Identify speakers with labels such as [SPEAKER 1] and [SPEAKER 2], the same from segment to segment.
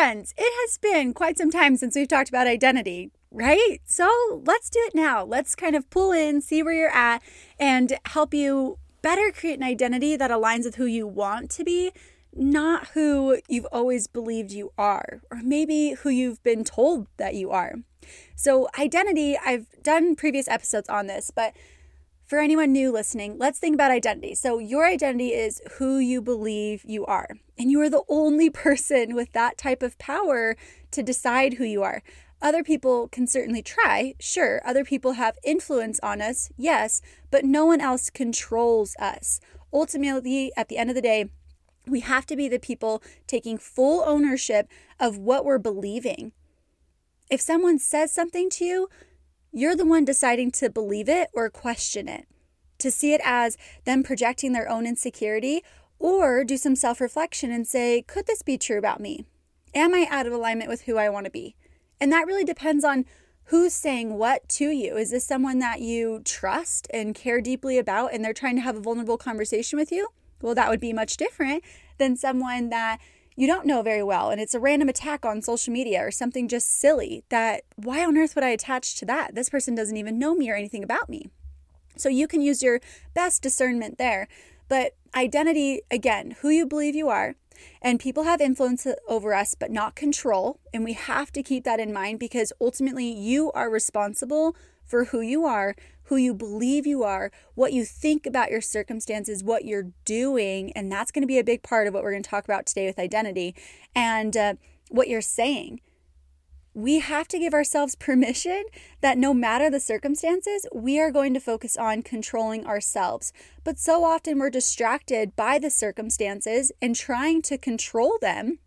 [SPEAKER 1] friends, it has been quite some time since we've talked about identity, right? So let's do it now. Let's kind of pull in, see where you're at, and help you better create an identity that aligns with who you want to be, not who you've always believed you are, or maybe who you've been told that you are. So, identity, I've done previous episodes on this, but for anyone new listening, let's think about identity. So, your identity is who you believe you are, and you are the only person with that type of power to decide who you are. Other people can certainly try, sure. Other people have influence on us, yes, but no one else controls us. Ultimately, at the end of the day, we have to be the people taking full ownership of what we're believing. If someone says something to you, you're the one deciding to believe it or question it, to see it as them projecting their own insecurity, or do some self reflection and say, could this be true about me? Am I out of alignment with who I want to be? And that really depends on who's saying what to you. Is this someone that you trust and care deeply about and they're trying to have a vulnerable conversation with you? Well, that would be much different than someone that you don't know very well and it's a random attack on social media or something just silly that why on earth would I attach to that? This person doesn't even know me or anything about me. So you can use your best discernment there. But identity, again, who you believe you are, and people have influence over us, but not control. And we have to keep that in mind because ultimately you are responsible for who you are, who you believe you are, what you think about your circumstances, what you're doing. And that's going to be a big part of what we're going to talk about today with identity and uh, what you're saying we have to give ourselves permission that no matter the circumstances, we are going to focus on controlling ourselves. But so often we're distracted by the circumstances and trying to control them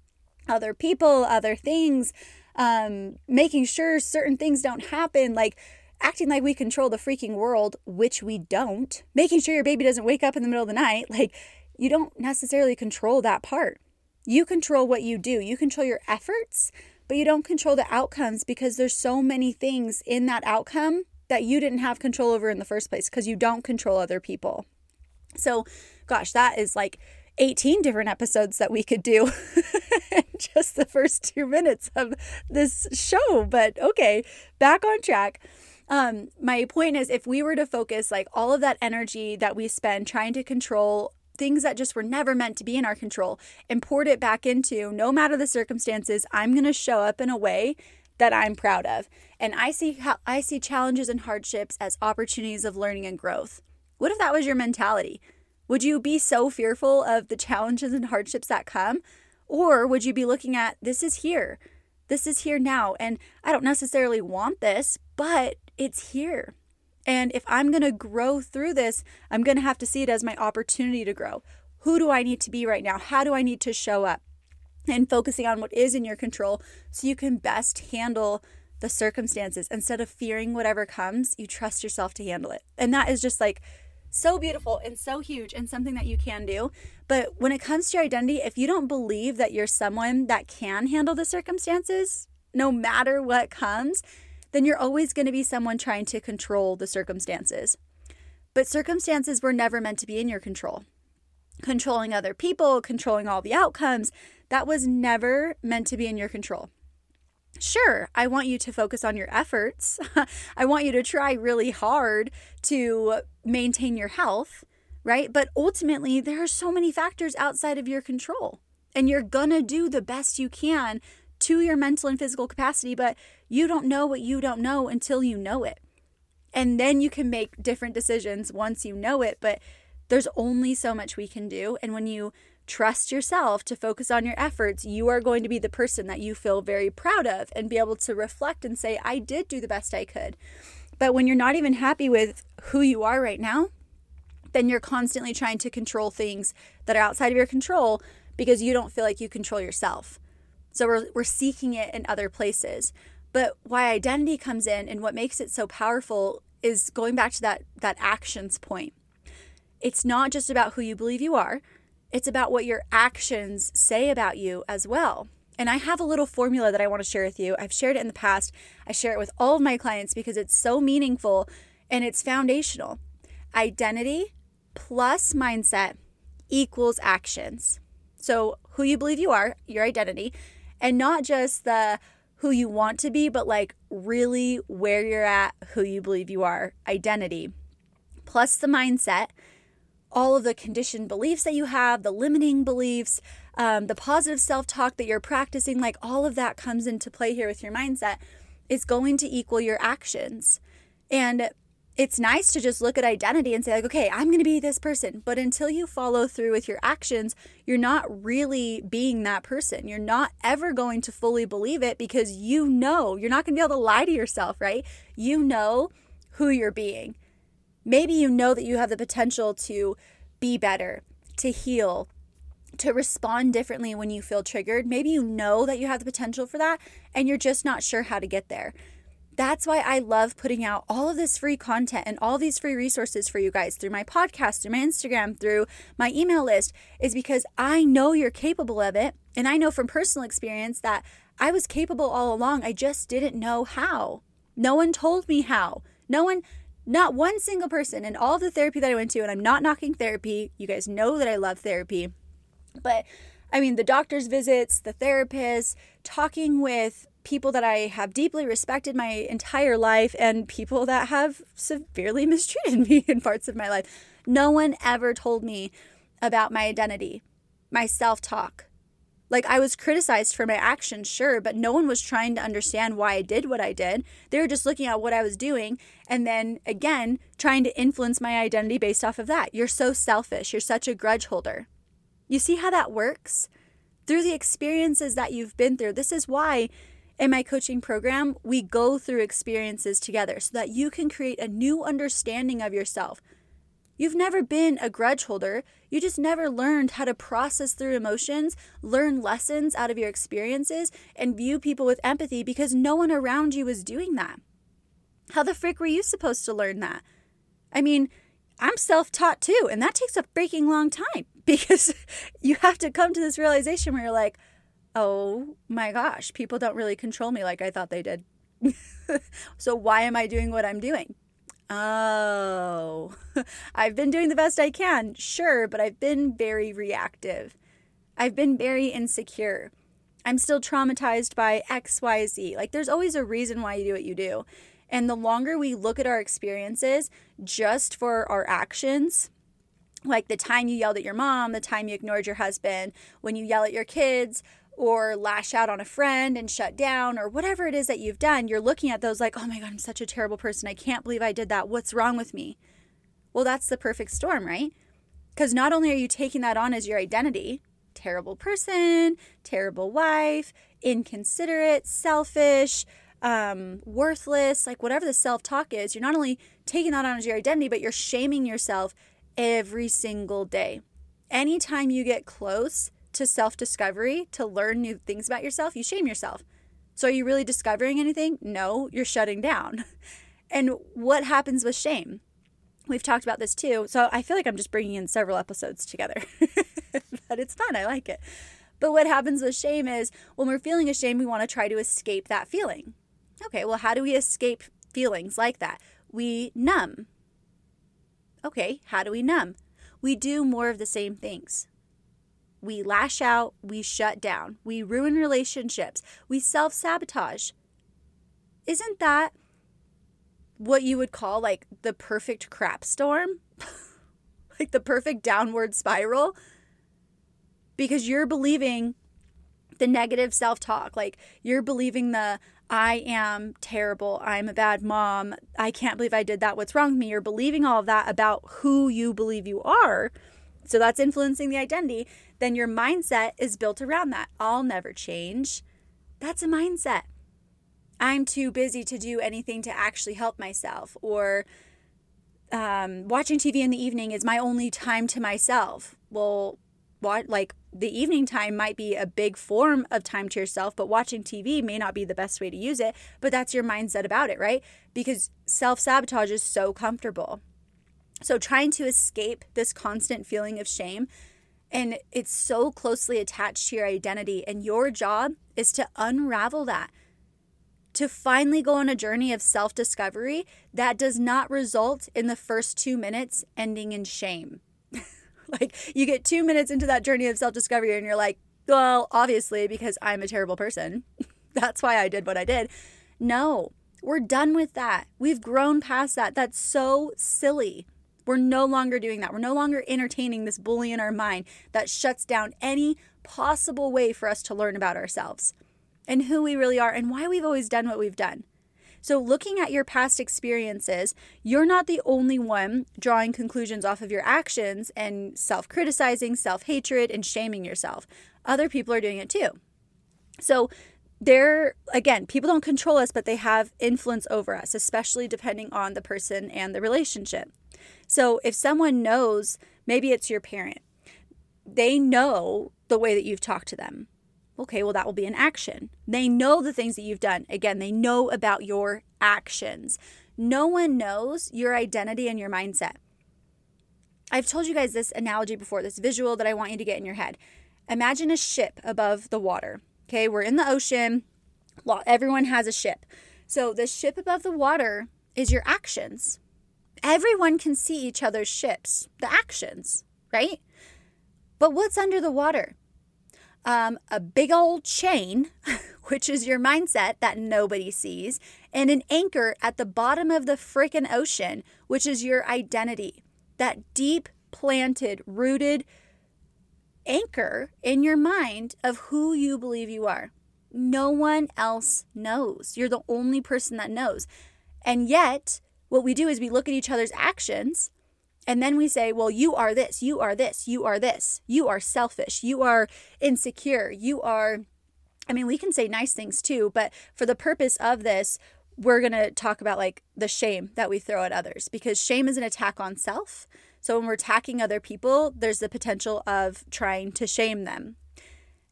[SPEAKER 1] other people, other things, um, making sure certain things don't happen, like acting like we control the freaking world, which we don't, making sure your baby doesn't wake up in the middle of the night. Like, you don't necessarily control that part. You control what you do, you control your efforts but you don't control the outcomes because there's so many things in that outcome that you didn't have control over in the first place because you don't control other people. So, gosh, that is like 18 different episodes that we could do in just the first two minutes of this show. But okay, back on track. Um, my point is if we were to focus like all of that energy that we spend trying to control things that just were never meant to be in our control and poured it back into no matter the circumstances i'm going to show up in a way that i'm proud of. And i see how i see challenges and hardships as opportunities of learning and growth. What if that was your mentality? Would you be so fearful of the challenges and hardships that come? Or would you be looking at this is here. This is here now. And i don't necessarily want this but it's here and if I'm going to grow through this, I'm going to have to see it as my opportunity to grow. Who do I need to be right now? How do I need to show up? And focusing on what is in your control so you can best handle the circumstances. Instead of fearing whatever comes, you trust yourself to handle it. And that is just like so beautiful and so huge and something that you can do. But when it comes to your identity, if you don't believe that you're someone that can handle the circumstances, no matter what comes, then you're always going to be someone trying to control the circumstances. But circumstances were never meant to be in your control. Controlling other people, controlling all the outcomes, that was never meant to be in your control. Sure, I want you to focus on your efforts. I want you to try really hard to maintain your health, right? But ultimately, there are so many factors outside of your control. And you're gonna do the best you can to your mental and physical capacity, but you don't know what you don't know until you know it. And then you can make different decisions once you know it, but there's only so much we can do. And when you trust yourself to focus on your efforts, you are going to be the person that you feel very proud of and be able to reflect and say, I did do the best I could. But when you're not even happy with who you are right now, then you're constantly trying to control things that are outside of your control because you don't feel like you control yourself. So we're, we're seeking it in other places. But why identity comes in and what makes it so powerful is going back to that that actions point. It's not just about who you believe you are, it's about what your actions say about you as well. And I have a little formula that I want to share with you. I've shared it in the past. I share it with all of my clients because it's so meaningful and it's foundational. Identity plus mindset equals actions. So, who you believe you are, your identity, And not just the who you want to be, but like really where you're at, who you believe you are, identity, plus the mindset, all of the conditioned beliefs that you have, the limiting beliefs, um, the positive self talk that you're practicing, like all of that comes into play here with your mindset, is going to equal your actions. And it's nice to just look at identity and say, like, okay, I'm going to be this person. But until you follow through with your actions, you're not really being that person. You're not ever going to fully believe it because you know you're not going to be able to lie to yourself, right? You know who you're being. Maybe you know that you have the potential to be better, to heal, to respond differently when you feel triggered. Maybe you know that you have the potential for that and you're just not sure how to get there that's why I love putting out all of this free content and all these free resources for you guys through my podcast, through my Instagram, through my email list, is because I know you're capable of it. And I know from personal experience that I was capable all along. I just didn't know how. No one told me how. No one, not one single person in all the therapy that I went to, and I'm not knocking therapy. You guys know that I love therapy. But I mean, the doctor's visits, the therapist, talking with people that I have deeply respected my entire life and people that have severely mistreated me in parts of my life. No one ever told me about my identity, my self talk. Like I was criticized for my actions, sure, but no one was trying to understand why I did what I did. They were just looking at what I was doing and then again trying to influence my identity based off of that. You're so selfish. You're such a grudge holder. You see how that works? Through the experiences that you've been through. This is why in my coaching program, we go through experiences together so that you can create a new understanding of yourself. You've never been a grudge holder. You just never learned how to process through emotions, learn lessons out of your experiences, and view people with empathy because no one around you was doing that. How the frick were you supposed to learn that? I mean, I'm self taught too, and that takes a freaking long time because you have to come to this realization where you're like, oh my gosh, people don't really control me like I thought they did. so why am I doing what I'm doing? Oh, I've been doing the best I can, sure, but I've been very reactive. I've been very insecure. I'm still traumatized by XYZ. Like, there's always a reason why you do what you do. And the longer we look at our experiences just for our actions, like the time you yelled at your mom, the time you ignored your husband, when you yell at your kids, or lash out on a friend and shut down or whatever it is that you've done, you're looking at those like, oh my God, I'm such a terrible person. I can't believe I did that. What's wrong with me? Well, that's the perfect storm, right? Because not only are you taking that on as your identity, terrible person, terrible wife, inconsiderate, selfish, um, worthless, like whatever the self talk is, you're not only taking that on as your identity, but you're shaming yourself every single day. Anytime you get close to self discovery, to learn new things about yourself, you shame yourself. So, are you really discovering anything? No, you're shutting down. And what happens with shame? We've talked about this too. So, I feel like I'm just bringing in several episodes together, but it's fun. I like it. But what happens with shame is when we're feeling ashamed, we want to try to escape that feeling. Okay, well, how do we escape feelings like that? We numb. Okay, how do we numb? We do more of the same things. We lash out, we shut down, we ruin relationships, we self sabotage. Isn't that what you would call like the perfect crap storm? like the perfect downward spiral? Because you're believing the negative self talk. Like you're believing the I am terrible. I'm a bad mom. I can't believe I did that. What's wrong with me? You're believing all of that about who you believe you are. So that's influencing the identity then your mindset is built around that. I'll never change. That's a mindset. I'm too busy to do anything to actually help myself. Or um, watching TV in the evening is my only time to myself. Well, what like the evening time might be a big form of time to yourself, but watching TV may not be the best way to use it. But that's your mindset about it, right? Because self sabotage is so comfortable. So, trying to escape this constant feeling of shame and it's so closely attached to your identity. And your job is to unravel that, to finally go on a journey of self discovery that does not result in the first two minutes ending in shame. like you get two minutes into that journey of self discovery and you're like, Well, obviously, because I'm a terrible person. That's why I did what I did. No, we're done with that. We've grown past that. That's so silly. We're no longer doing that. We're no longer entertaining this bully in our mind that shuts down any possible way for us to learn about ourselves and who we really are and why we've always done what we've done. So, looking at your past experiences, you're not the only one drawing conclusions off of your actions and self criticizing, self hatred, and shaming yourself. Other people are doing it too. So, they're again people don't control us but they have influence over us especially depending on the person and the relationship so if someone knows maybe it's your parent they know the way that you've talked to them. Okay well that will be an action. They know the things that you've done. Again they know about your actions. No one knows your identity and your mindset. I've told you guys this analogy before this visual that i want you to get in your head. Imagine a ship above the water Okay, we're in the ocean. Everyone has a ship. So the ship above the water is your actions. Everyone can see each other's ships, the actions, right? But what's under the water? Um, a big old chain, which is your mindset that nobody sees, and an anchor at the bottom of the freaking ocean, which is your identity. That deep planted, rooted anchor in your mind of who you believe you are. No one else knows. You're the only person that knows. And yet, what we do is we look at each other's actions and then we say, well, you are this, you are this, you are this, you are selfish, you are insecure, you are. I mean, we can say nice things too, but for the purpose of this, we're going to talk about like the shame that we throw at others because shame is an attack on self. So when we're attacking other people, there's the potential of trying to shame them.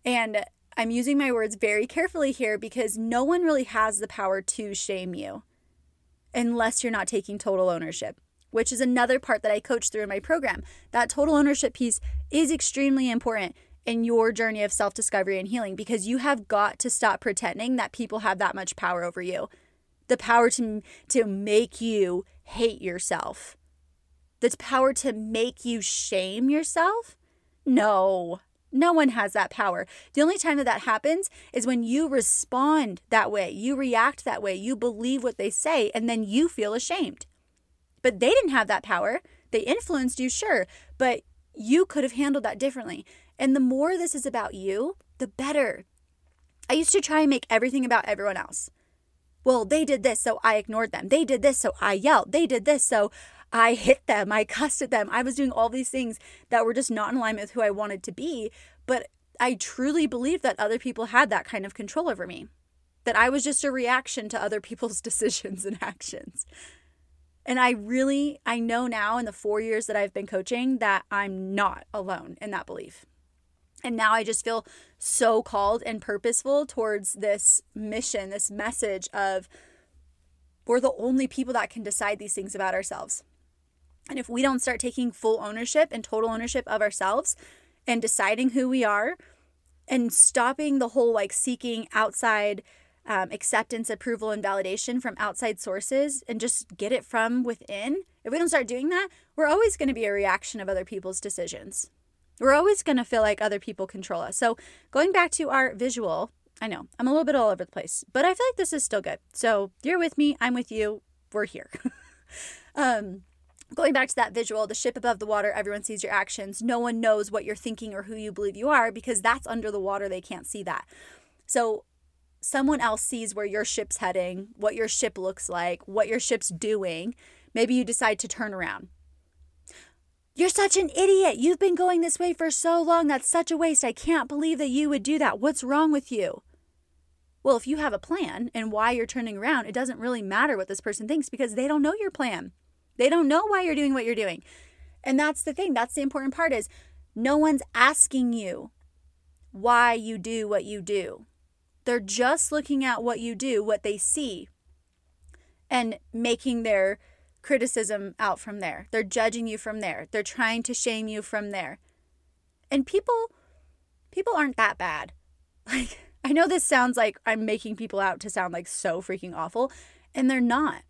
[SPEAKER 1] And I'm using my words very carefully here because no one really has the power to shame you unless you're not taking total ownership, which is another part that I coach through in my program. That total ownership piece is extremely important in your journey of self discovery and healing because you have got to stop pretending that people have that much power over you. The power to, to make you hate yourself the power to make you shame yourself? No, no one has that power. The only time that that happens is when you respond that way, you react that way, you believe what they say, and then you feel ashamed. But they didn't have that power. They influenced you, sure, but you could have handled that differently. And the more this is about you, the better. I used to try and make everything about everyone else. Well, they did this, so I ignored them. They did this, so I yelled. They did this, so I hit them, I cussed at them. I was doing all these things that were just not in alignment with who I wanted to be. But I truly believed that other people had that kind of control over me, that I was just a reaction to other people's decisions and actions. And I really, I know now in the four years that I've been coaching that I'm not alone in that belief. And now I just feel so called and purposeful towards this mission, this message of we're the only people that can decide these things about ourselves. And if we don't start taking full ownership and total ownership of ourselves and deciding who we are and stopping the whole like seeking outside um, acceptance, approval, and validation from outside sources and just get it from within, if we don't start doing that, we're always going to be a reaction of other people's decisions. We're always going to feel like other people control us. So, going back to our visual, I know I'm a little bit all over the place, but I feel like this is still good. So, you're with me, I'm with you, we're here. um, going back to that visual, the ship above the water, everyone sees your actions. No one knows what you're thinking or who you believe you are because that's under the water. They can't see that. So someone else sees where your ship's heading, what your ship looks like, what your ship's doing. Maybe you decide to turn around. You're such an idiot. You've been going this way for so long. That's such a waste. I can't believe that you would do that. What's wrong with you? Well, if you have a plan and why you're turning around, it doesn't really matter what this person thinks because they don't know your plan. They don't know why you're doing what you're doing. And that's the thing. That's the important part is no one's asking you why you do what you do. They're just looking at what you do, what they see, and making their criticism out from there. They're judging you from there. They're trying to shame you from there. And people people aren't that bad. Like I know this sounds like I'm making people out to sound like so freaking awful, and they're not.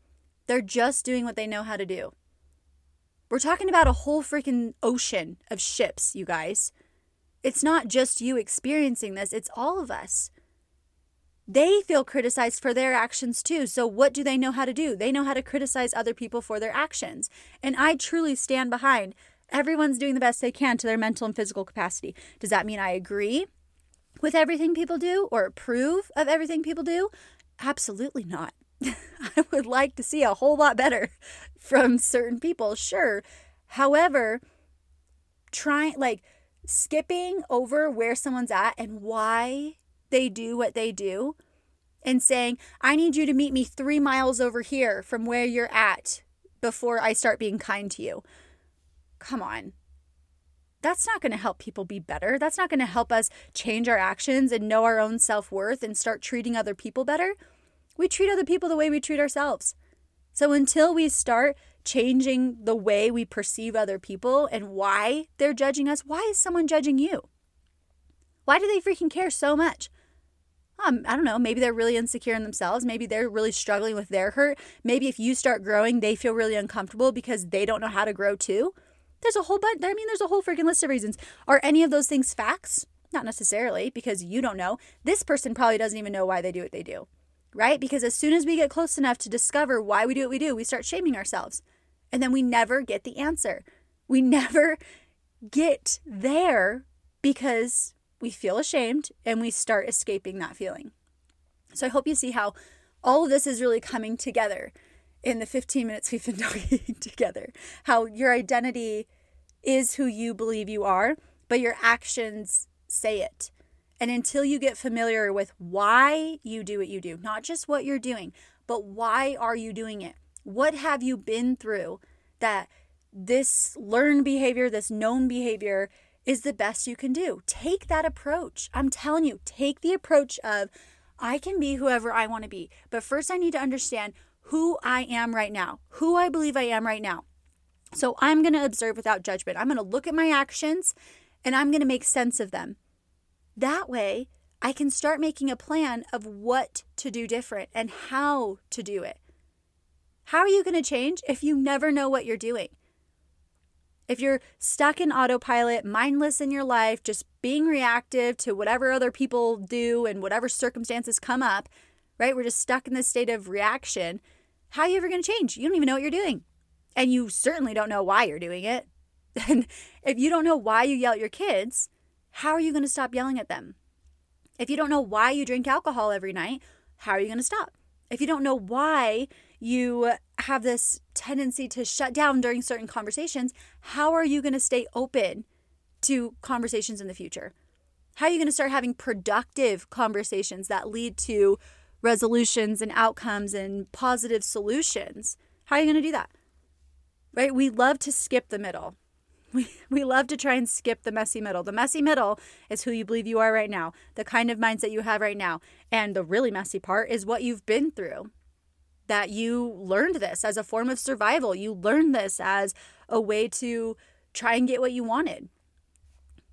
[SPEAKER 1] They're just doing what they know how to do. We're talking about a whole freaking ocean of ships, you guys. It's not just you experiencing this, it's all of us. They feel criticized for their actions too. So, what do they know how to do? They know how to criticize other people for their actions. And I truly stand behind everyone's doing the best they can to their mental and physical capacity. Does that mean I agree with everything people do or approve of everything people do? Absolutely not. I would like to see a whole lot better from certain people, sure. However, trying like skipping over where someone's at and why they do what they do and saying, I need you to meet me three miles over here from where you're at before I start being kind to you. Come on. That's not going to help people be better. That's not going to help us change our actions and know our own self worth and start treating other people better. We treat other people the way we treat ourselves. So until we start changing the way we perceive other people and why they're judging us, why is someone judging you? Why do they freaking care so much? Um, I don't know. Maybe they're really insecure in themselves. Maybe they're really struggling with their hurt. Maybe if you start growing, they feel really uncomfortable because they don't know how to grow too. There's a whole bunch. I mean, there's a whole freaking list of reasons. Are any of those things facts? Not necessarily, because you don't know. This person probably doesn't even know why they do what they do right? Because as soon as we get close enough to discover why we do what we do, we start shaming ourselves. And then we never get the answer. We never get there because we feel ashamed and we start escaping that feeling. So I hope you see how all of this is really coming together in the 15 minutes we've been talking together. How your identity is who you believe you are, but your actions say it. And until you get familiar with why you do what you do, not just what you're doing, but why are you doing it? What have you been through that this learned behavior, this known behavior is the best you can do? Take that approach. I'm telling you, take the approach of I can be whoever I want to be. But first, I need to understand who I am right now, who I believe I am right now. So I'm going to observe without judgment. I'm going to look at my actions and I'm going to make sense of them. That way, I can start making a plan of what to do different and how to do it. How are you going to change if you never know what you're doing? If you're stuck in autopilot, mindless in your life, just being reactive to whatever other people do and whatever circumstances come up, right? We're just stuck in this state of reaction. How are you ever going to change? You don't even know what you're doing. And you certainly don't know why you're doing it. And if you don't know why you yell at your kids, how are you going to stop yelling at them? If you don't know why you drink alcohol every night, how are you going to stop? If you don't know why you have this tendency to shut down during certain conversations, how are you going to stay open to conversations in the future? How are you going to start having productive conversations that lead to resolutions and outcomes and positive solutions? How are you going to do that? Right? We love to skip the middle. We, we love to try and skip the messy middle. The messy middle is who you believe you are right now, the kind of mindset you have right now. And the really messy part is what you've been through. That you learned this as a form of survival. You learned this as a way to try and get what you wanted.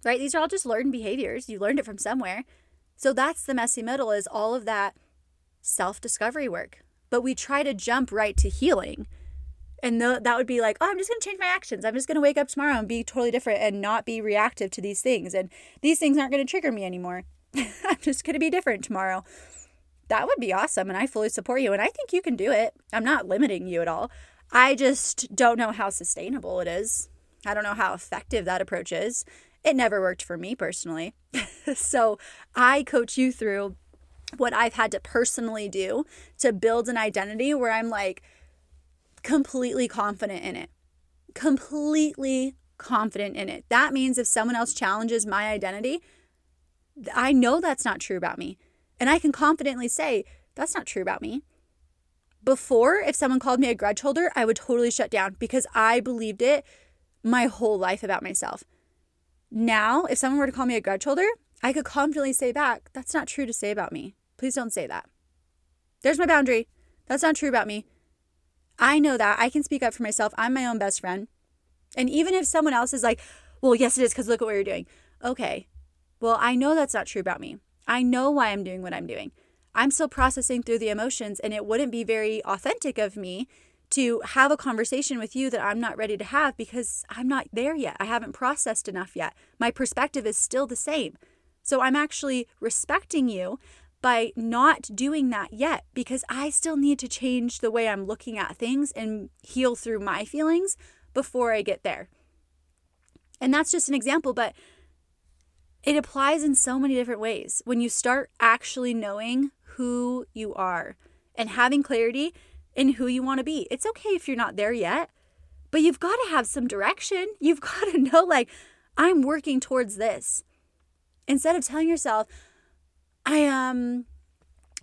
[SPEAKER 1] Right? These are all just learned behaviors. You learned it from somewhere. So that's the messy middle is all of that self-discovery work. But we try to jump right to healing and the, that would be like, oh, I'm just going to change my actions. I'm just going to wake up tomorrow and be totally different and not be reactive to these things. And these things aren't going to trigger me anymore. I'm just going to be different tomorrow. That would be awesome. And I fully support you. And I think you can do it. I'm not limiting you at all. I just don't know how sustainable it is. I don't know how effective that approach is. It never worked for me personally. so I coach you through what I've had to personally do to build an identity where I'm like, completely confident in it. Completely confident in it. That means if someone else challenges my identity, I know that's not true about me. And I can confidently say, that's not true about me. Before, if someone called me a grudge holder, I would totally shut down because I believed it my whole life about myself. Now, if someone were to call me a grudge holder, I could confidently say back, that's not true to say about me. Please don't say that. There's my boundary. That's not true about me. I know that I can speak up for myself. I'm my own best friend. And even if someone else is like, well, yes, it is because look at what you're doing. Okay. Well, I know that's not true about me. I know why I'm doing what I'm doing. I'm still processing through the emotions, and it wouldn't be very authentic of me to have a conversation with you that I'm not ready to have because I'm not there yet. I haven't processed enough yet. My perspective is still the same. So I'm actually respecting you by not doing that yet because I still need to change the way I'm looking at things and heal through my feelings before I get there. And that's just an example, but it applies in so many different ways. When you start actually knowing who you are and having clarity in who you want to be, it's okay if you're not there yet, but you've got to have some direction. You've got to know, like, I'm working towards this. Instead of telling yourself, I am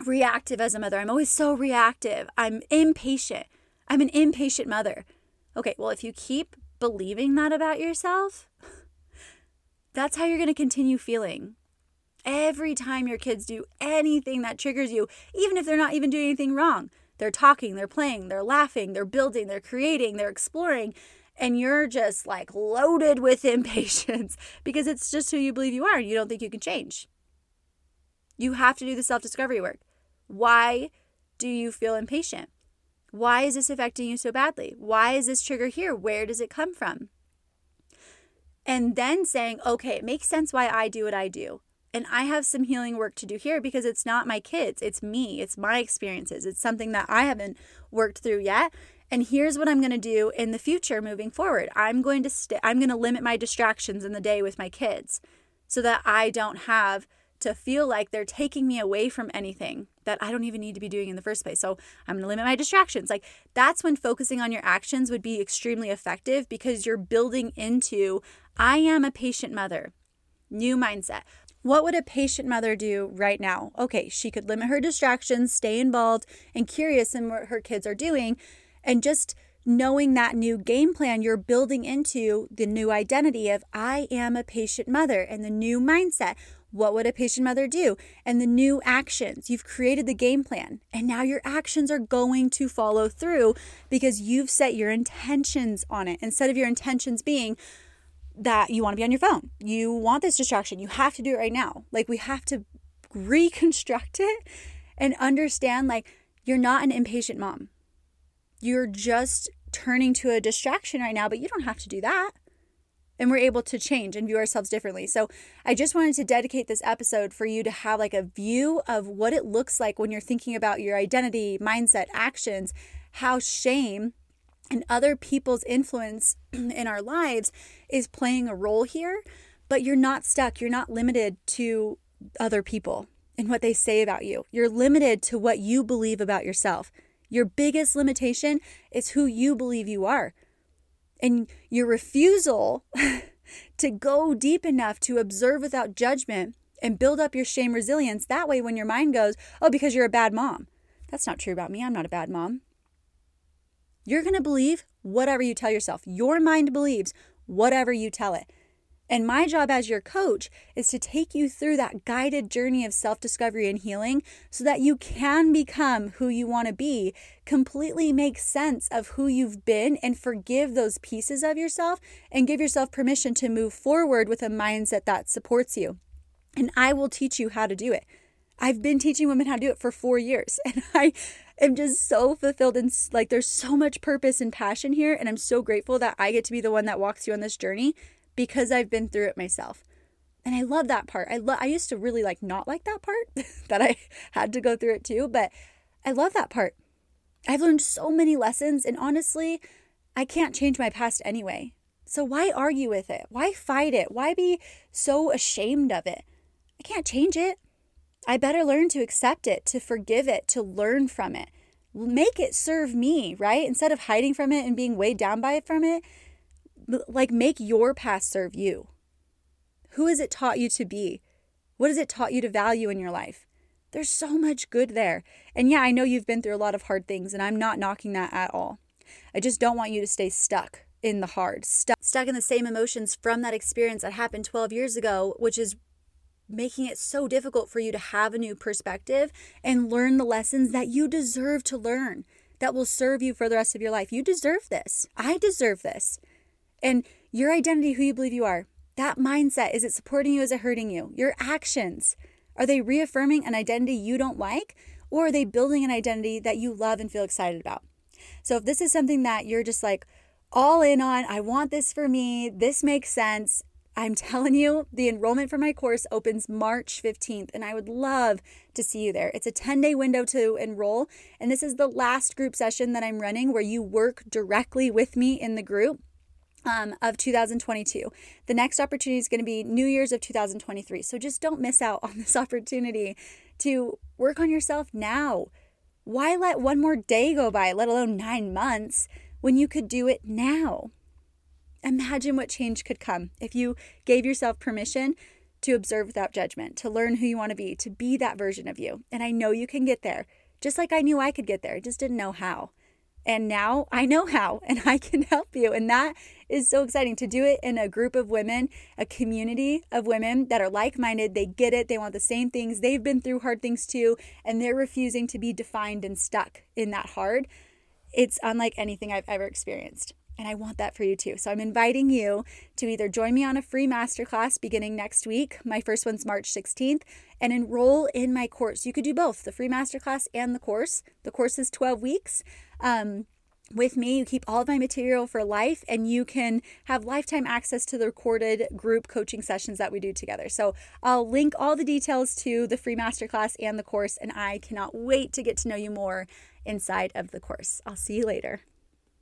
[SPEAKER 1] reactive as a mother, I'm always so reactive, I'm impatient, I'm an impatient mother. Okay, well, if you keep believing that about yourself, that's how you're going to continue feeling. Every time your kids do anything that triggers you, even if they're not even doing anything wrong, they're talking, they're playing, they're laughing, they're building, they're creating, they're exploring, and you're just like loaded with impatience because it's just who you believe you are and you don't think you can change. You have to do the self discovery work. Why do you feel impatient? Why is this affecting you so badly? Why is this trigger here? Where does it come from? And then saying, okay, it makes sense why I do what I do. And I have some healing work to do here because it's not my kids, it's me, it's my experiences. It's something that I haven't worked through yet. And here's what I'm going to do in the future moving forward. I'm going to st- I'm going to limit my distractions in the day with my kids so that I don't have to feel like they're taking me away from anything that I don't even need to be doing in the first place. So I'm going to limit my distractions. Like that's when focusing on your actions would be extremely effective because you're building into I am a patient mother. New mindset. What would a patient mother do right now? Okay, she could limit her distractions, stay involved and curious in what her kids are doing, and just knowing that new game plan, you're building into the new identity of I am a patient mother and the new mindset. What would a patient mother do? And the new actions. You've created the game plan, and now your actions are going to follow through because you've set your intentions on it instead of your intentions being, that you want to be on your phone. You want this distraction. You have to do it right now. Like we have to reconstruct it and understand like you're not an impatient mom. You're just turning to a distraction right now, but you don't have to do that and we're able to change and view ourselves differently. So, I just wanted to dedicate this episode for you to have like a view of what it looks like when you're thinking about your identity, mindset, actions, how shame and other people's influence in our lives is playing a role here, but you're not stuck. You're not limited to other people and what they say about you. You're limited to what you believe about yourself. Your biggest limitation is who you believe you are. And your refusal to go deep enough to observe without judgment and build up your shame resilience. That way, when your mind goes, oh, because you're a bad mom. That's not true about me. I'm not a bad mom. You're going to believe whatever you tell yourself. Your mind believes whatever you tell it. And my job as your coach is to take you through that guided journey of self discovery and healing so that you can become who you want to be, completely make sense of who you've been, and forgive those pieces of yourself and give yourself permission to move forward with a mindset that supports you. And I will teach you how to do it. I've been teaching women how to do it for four years, and I am just so fulfilled and like there's so much purpose and passion here. And I'm so grateful that I get to be the one that walks you on this journey because I've been through it myself. And I love that part. I I used to really like not like that part that I had to go through it too, but I love that part. I've learned so many lessons and honestly, I can't change my past anyway. So why argue with it? Why fight it? Why be so ashamed of it? I can't change it. I better learn to accept it, to forgive it, to learn from it. Make it serve me, right? Instead of hiding from it and being weighed down by it from it, like make your past serve you. Who has it taught you to be? What has it taught you to value in your life? There's so much good there. And yeah, I know you've been through a lot of hard things, and I'm not knocking that at all. I just don't want you to stay stuck in the hard, stuck, stuck in the same emotions from that experience that happened 12 years ago, which is making it so difficult for you to have a new perspective and learn the lessons that you deserve to learn that will serve you for the rest of your life. You deserve this. I deserve this. And your identity, who you believe you are, that mindset, is it supporting you? Is it hurting you? Your actions, are they reaffirming an identity you don't like? Or are they building an identity that you love and feel excited about? So if this is something that you're just like all in on, I want this for me, this makes sense. I'm telling you, the enrollment for my course opens March 15th, and I would love to see you there. It's a 10 day window to enroll, and this is the last group session that I'm running where you work directly with me in the group. Um, of 2022. The next opportunity is going to be New Year's of 2023. So just don't miss out on this opportunity to work on yourself now. Why let one more day go by, let alone nine months, when you could do it now? Imagine what change could come if you gave yourself permission to observe without judgment, to learn who you want to be, to be that version of you. And I know you can get there, just like I knew I could get there. Just didn't know how. And now I know how and I can help you. And that is so exciting to do it in a group of women, a community of women that are like minded. They get it. They want the same things. They've been through hard things too. And they're refusing to be defined and stuck in that hard. It's unlike anything I've ever experienced. And I want that for you too. So I'm inviting you to either join me on a free masterclass beginning next week. My first one's March 16th, and enroll in my course. You could do both the free masterclass and the course. The course is 12 weeks. Um, with me, you keep all of my material for life and you can have lifetime access to the recorded group coaching sessions that we do together. So I'll link all the details to the free masterclass and the course, and I cannot wait to get to know you more inside of the course. I'll see you later.